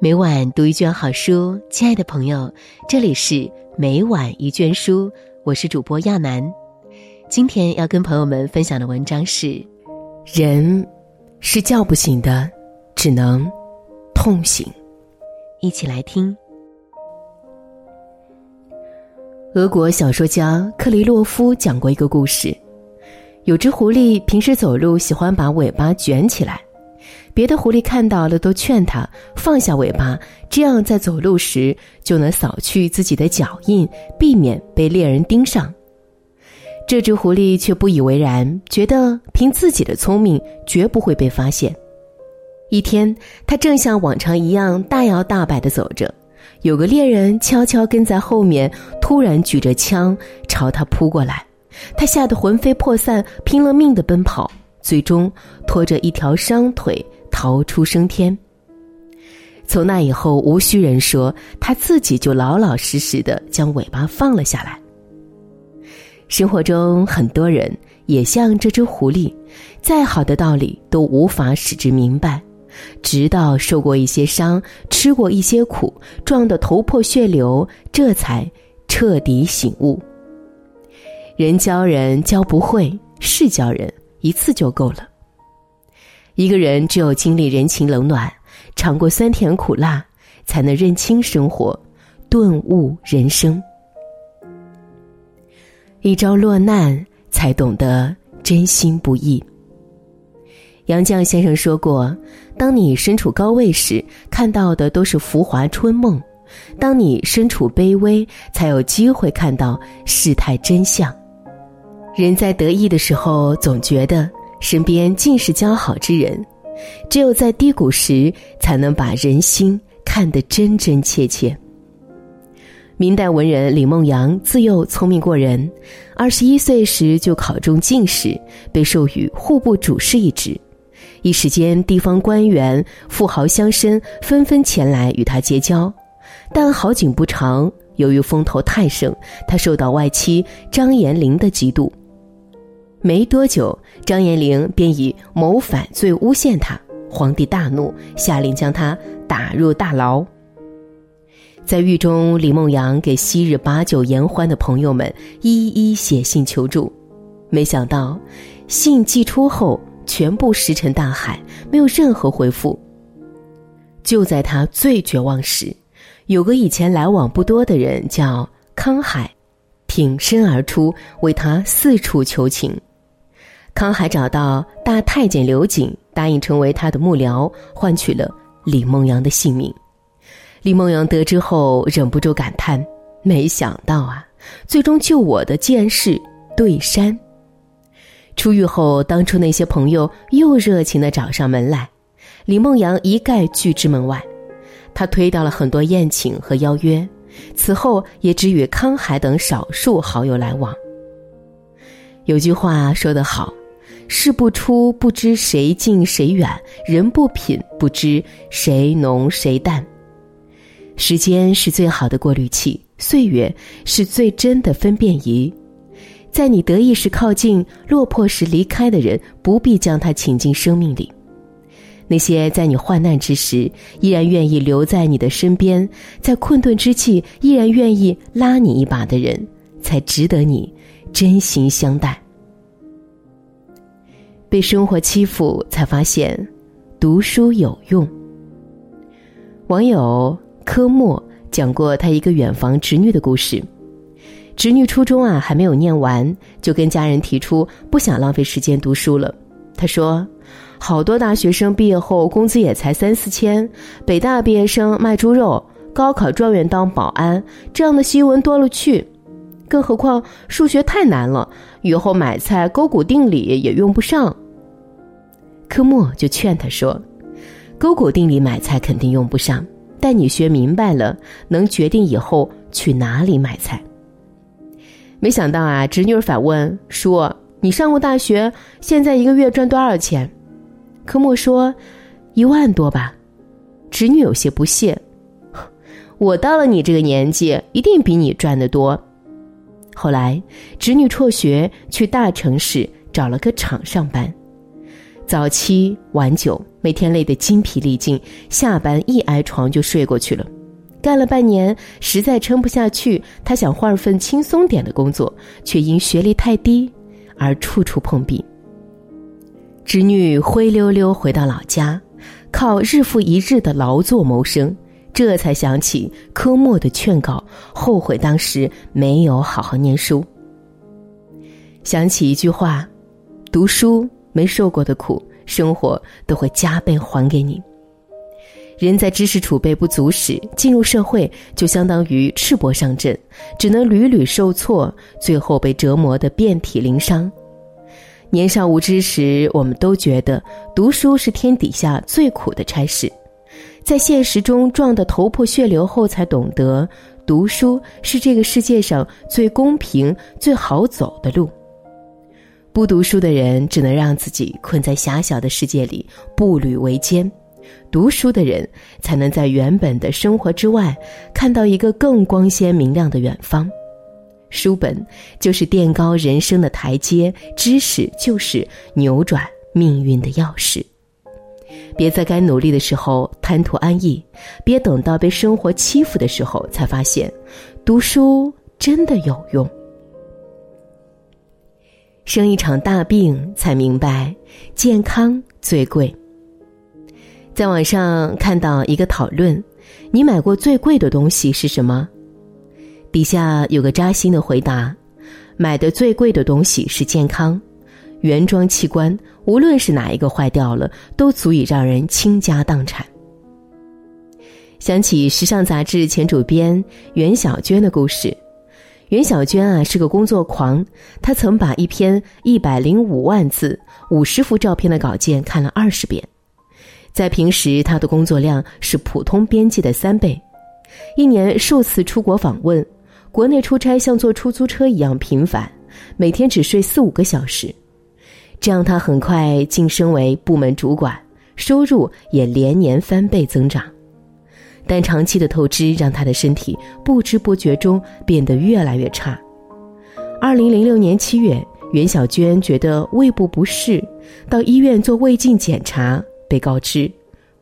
每晚读一卷好书，亲爱的朋友，这里是每晚一卷书，我是主播亚楠。今天要跟朋友们分享的文章是：人是叫不醒的，只能痛醒。一起来听。俄国小说家克雷洛夫讲过一个故事：有只狐狸平时走路喜欢把尾巴卷起来。别的狐狸看到了，都劝他放下尾巴，这样在走路时就能扫去自己的脚印，避免被猎人盯上。这只狐狸却不以为然，觉得凭自己的聪明，绝不会被发现。一天，他正像往常一样大摇大摆地走着，有个猎人悄悄跟在后面，突然举着枪朝他扑过来，他吓得魂飞魄散，拼了命地奔跑，最终拖着一条伤腿。逃出升天。从那以后，无需人说，他自己就老老实实的将尾巴放了下来。生活中，很多人也像这只狐狸，再好的道理都无法使之明白，直到受过一些伤，吃过一些苦，撞得头破血流，这才彻底醒悟。人教人教不会，事教人一次就够了。一个人只有经历人情冷暖，尝过酸甜苦辣，才能认清生活，顿悟人生。一朝落难，才懂得真心不易。杨绛先生说过：“当你身处高位时，看到的都是浮华春梦；当你身处卑微，才有机会看到世态真相。”人在得意的时候，总觉得。身边尽是交好之人，只有在低谷时，才能把人心看得真真切切。明代文人李梦阳自幼聪明过人，二十一岁时就考中进士，被授予户部主事一职。一时间，地方官员、富豪乡绅纷纷前来与他结交，但好景不长，由于风头太盛，他受到外戚张延龄的嫉妒。没多久，张延龄便以谋反罪诬陷他，皇帝大怒，下令将他打入大牢。在狱中，李梦阳给昔日把酒言欢的朋友们一一写信求助，没想到信寄出后全部石沉大海，没有任何回复。就在他最绝望时，有个以前来往不多的人叫康海，挺身而出，为他四处求情。康海找到大太监刘瑾，答应成为他的幕僚，换取了李梦阳的性命。李梦阳得知后，忍不住感叹：“没想到啊，最终救我的竟然是对山。”出狱后，当初那些朋友又热情的找上门来，李梦阳一概拒之门外。他推掉了很多宴请和邀约，此后也只与康海等少数好友来往。有句话说得好。事不出，不知谁近谁远；人不品，不知谁浓谁淡。时间是最好的过滤器，岁月是最真的分辨仪。在你得意时靠近，落魄时离开的人，不必将他请进生命里。那些在你患难之时依然愿意留在你的身边，在困顿之际依然愿意拉你一把的人，才值得你真心相待。被生活欺负，才发现读书有用。网友科莫讲过他一个远房侄女的故事。侄女初中啊还没有念完，就跟家人提出不想浪费时间读书了。他说：“好多大学生毕业后工资也才三四千，北大毕业生卖猪肉，高考状元当保安，这样的新闻多了去。更何况数学太难了，以后买菜勾股定理也用不上。”科莫就劝他说：“勾股定理买菜肯定用不上，但你学明白了，能决定以后去哪里买菜。”没想到啊，侄女反问：“叔，你上过大学，现在一个月赚多少钱？”科莫说：“一万多吧。”侄女有些不屑：“我到了你这个年纪，一定比你赚得多。”后来，侄女辍学去大城市找了个厂上班。早七晚九，每天累得筋疲力尽，下班一挨床就睡过去了。干了半年，实在撑不下去，他想换份轻松点的工作，却因学历太低而处处碰壁。侄女灰溜溜回到老家，靠日复一日的劳作谋生，这才想起科莫的劝告，后悔当时没有好好念书。想起一句话：“读书没受过的苦，生活都会加倍还给你。”人在知识储备不足时，进入社会就相当于赤膊上阵，只能屡屡受挫，最后被折磨得遍体鳞伤。年少无知时，我们都觉得读书是天底下最苦的差事，在现实中撞得头破血流后，才懂得读书是这个世界上最公平、最好走的路。不读书的人只能让自己困在狭小的世界里，步履维艰。读书的人才能在原本的生活之外，看到一个更光鲜明亮的远方。书本就是垫高人生的台阶，知识就是扭转命运的钥匙。别在该努力的时候贪图安逸，别等到被生活欺负的时候才发现，读书真的有用。生一场大病才明白，健康最贵。在网上看到一个讨论：你买过最贵的东西是什么？底下有个扎心的回答：买的最贵的东西是健康，原装器官无论是哪一个坏掉了，都足以让人倾家荡产。想起时尚杂志前主编袁小娟的故事，袁小娟啊是个工作狂，她曾把一篇一百零五万字、五十幅照片的稿件看了二十遍。在平时，她的工作量是普通编辑的三倍，一年数次出国访问，国内出差像坐出租车一样频繁，每天只睡四五个小时，这样她很快晋升为部门主管，收入也连年翻倍增长。但长期的透支让他的身体不知不觉中变得越来越差。二零零六年七月，袁小娟觉得胃部不适，到医院做胃镜检查。被告知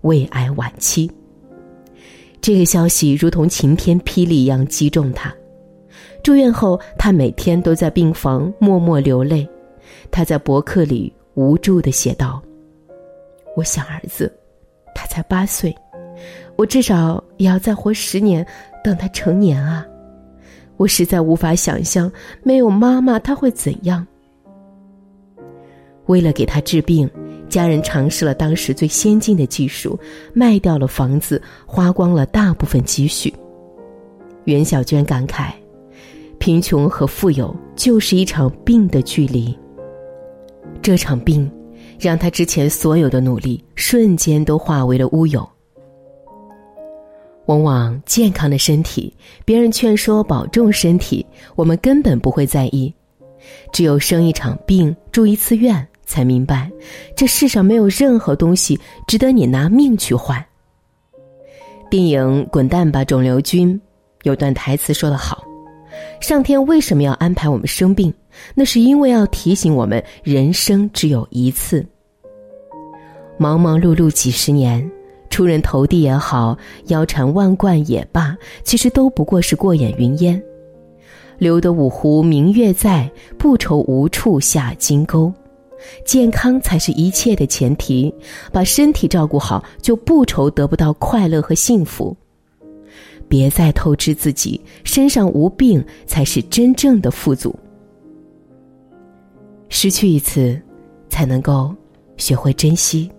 胃癌晚期，这个消息如同晴天霹雳一样击中他。住院后，他每天都在病房默默流泪。他在博客里无助的写道：“我想儿子，他才八岁，我至少也要再活十年，等他成年啊！我实在无法想象没有妈妈他会怎样。为了给他治病。”家人尝试了当时最先进的技术，卖掉了房子，花光了大部分积蓄。袁小娟感慨：“贫穷和富有就是一场病的距离。”这场病，让他之前所有的努力瞬间都化为了乌有。往往健康的身体，别人劝说保重身体，我们根本不会在意；只有生一场病，住一次院。才明白，这世上没有任何东西值得你拿命去换。电影《滚蛋吧，肿瘤君》有段台词说得好：“上天为什么要安排我们生病？那是因为要提醒我们，人生只有一次。忙忙碌碌几十年，出人头地也好，腰缠万贯也罢，其实都不过是过眼云烟。留得五湖明月在，不愁无处下金钩。”健康才是一切的前提，把身体照顾好，就不愁得不到快乐和幸福。别再透支自己，身上无病才是真正的富足。失去一次，才能够学会珍惜。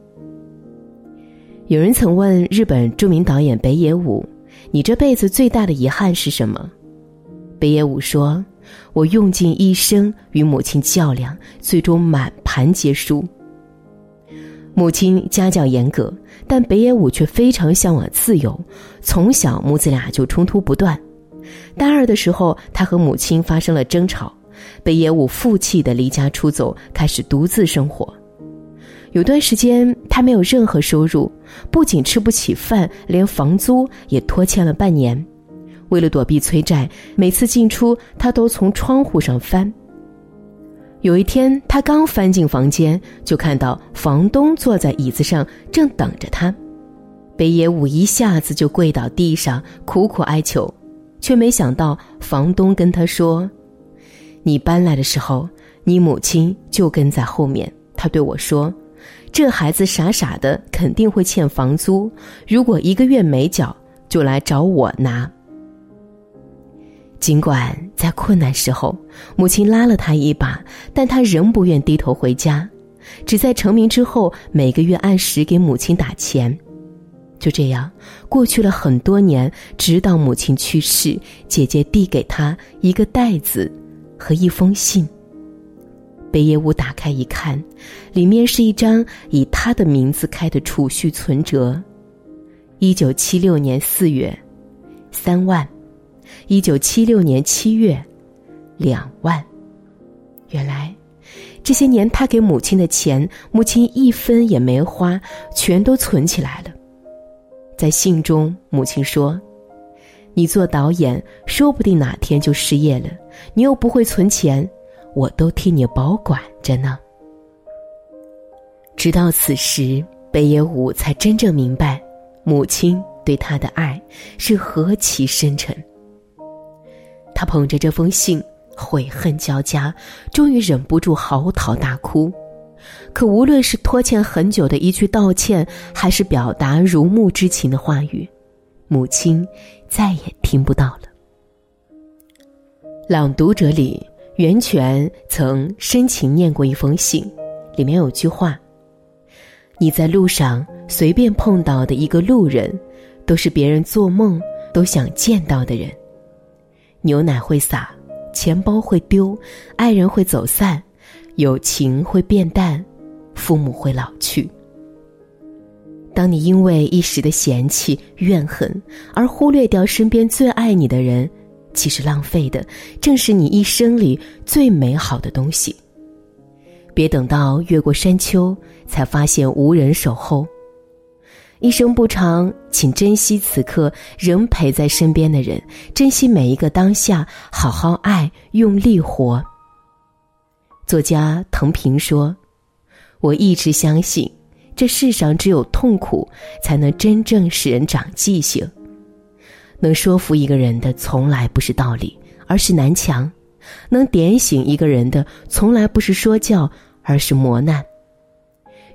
有人曾问日本著名导演北野武：“你这辈子最大的遗憾是什么？”北野武说。我用尽一生与母亲较量，最终满盘皆输。母亲家教严格，但北野武却非常向往自由。从小母子俩就冲突不断。大二的时候，他和母亲发生了争吵，北野武负气的离家出走，开始独自生活。有段时间，他没有任何收入，不仅吃不起饭，连房租也拖欠了半年。为了躲避催债，每次进出他都从窗户上翻。有一天，他刚翻进房间，就看到房东坐在椅子上，正等着他。北野武一下子就跪倒地上，苦苦哀求，却没想到房东跟他说：“你搬来的时候，你母亲就跟在后面。他对我说，这孩子傻傻的，肯定会欠房租，如果一个月没缴，就来找我拿。”尽管在困难时候，母亲拉了他一把，但他仍不愿低头回家，只在成名之后每个月按时给母亲打钱。就这样过去了很多年，直到母亲去世，姐姐递给他一个袋子和一封信。北野武打开一看，里面是一张以他的名字开的储蓄存折。一九七六年四月，三万。一九七六年七月，两万。原来，这些年他给母亲的钱，母亲一分也没花，全都存起来了。在信中，母亲说：“你做导演，说不定哪天就失业了，你又不会存钱，我都替你保管着呢。”直到此时，北野武才真正明白，母亲对他的爱是何其深沉。他捧着这封信，悔恨交加，终于忍不住嚎啕大哭。可无论是拖欠很久的一句道歉，还是表达如沐之情的话语，母亲再也听不到了。《朗读者》里，袁泉曾深情念过一封信，里面有句话：“你在路上随便碰到的一个路人，都是别人做梦都想见到的人。”牛奶会洒，钱包会丢，爱人会走散，友情会变淡，父母会老去。当你因为一时的嫌弃、怨恨而忽略掉身边最爱你的人，其实浪费的正是你一生里最美好的东西。别等到越过山丘，才发现无人守候。一生不长，请珍惜此刻仍陪在身边的人，珍惜每一个当下，好好爱，用力活。作家藤平说：“我一直相信，这世上只有痛苦，才能真正使人长记性。能说服一个人的，从来不是道理，而是南墙；能点醒一个人的，从来不是说教，而是磨难。”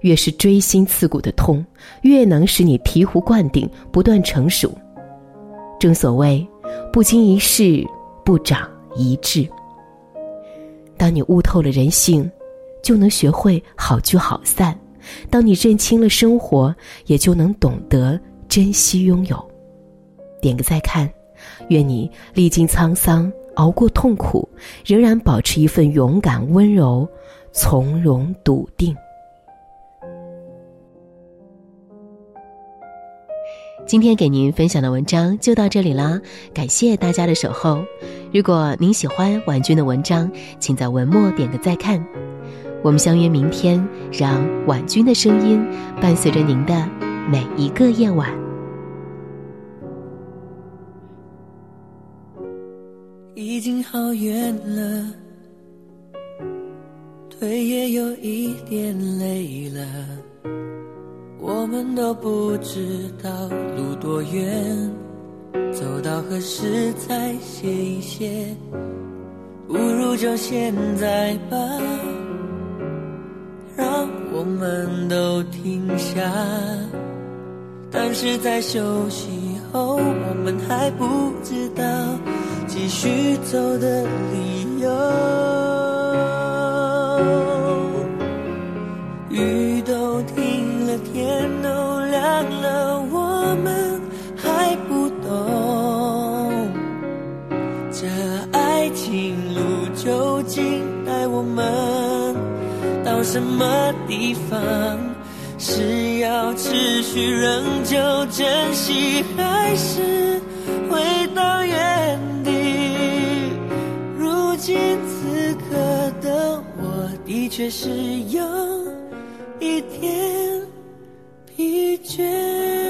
越是锥心刺骨的痛，越能使你醍醐灌顶，不断成熟。正所谓，不经一事，不长一智。当你悟透了人性，就能学会好聚好散；当你认清了生活，也就能懂得珍惜拥有。点个再看，愿你历经沧桑，熬过痛苦，仍然保持一份勇敢、温柔、从容、笃定。今天给您分享的文章就到这里啦，感谢大家的守候。如果您喜欢婉君的文章，请在文末点个再看。我们相约明天，让婉君的声音伴随着您的每一个夜晚。好远了，腿也有一点累了。我们都不知道路多远，走到何时才歇一歇？不如就现在吧，让我们都停下。但是在休息后，我们还不知道继续走的理由。雨都停了，天都亮了，我们还不懂这爱情路究竟带我们到什么地方？是要持续仍旧珍惜，还是回到原？点？此刻的我，的确是有一点疲倦。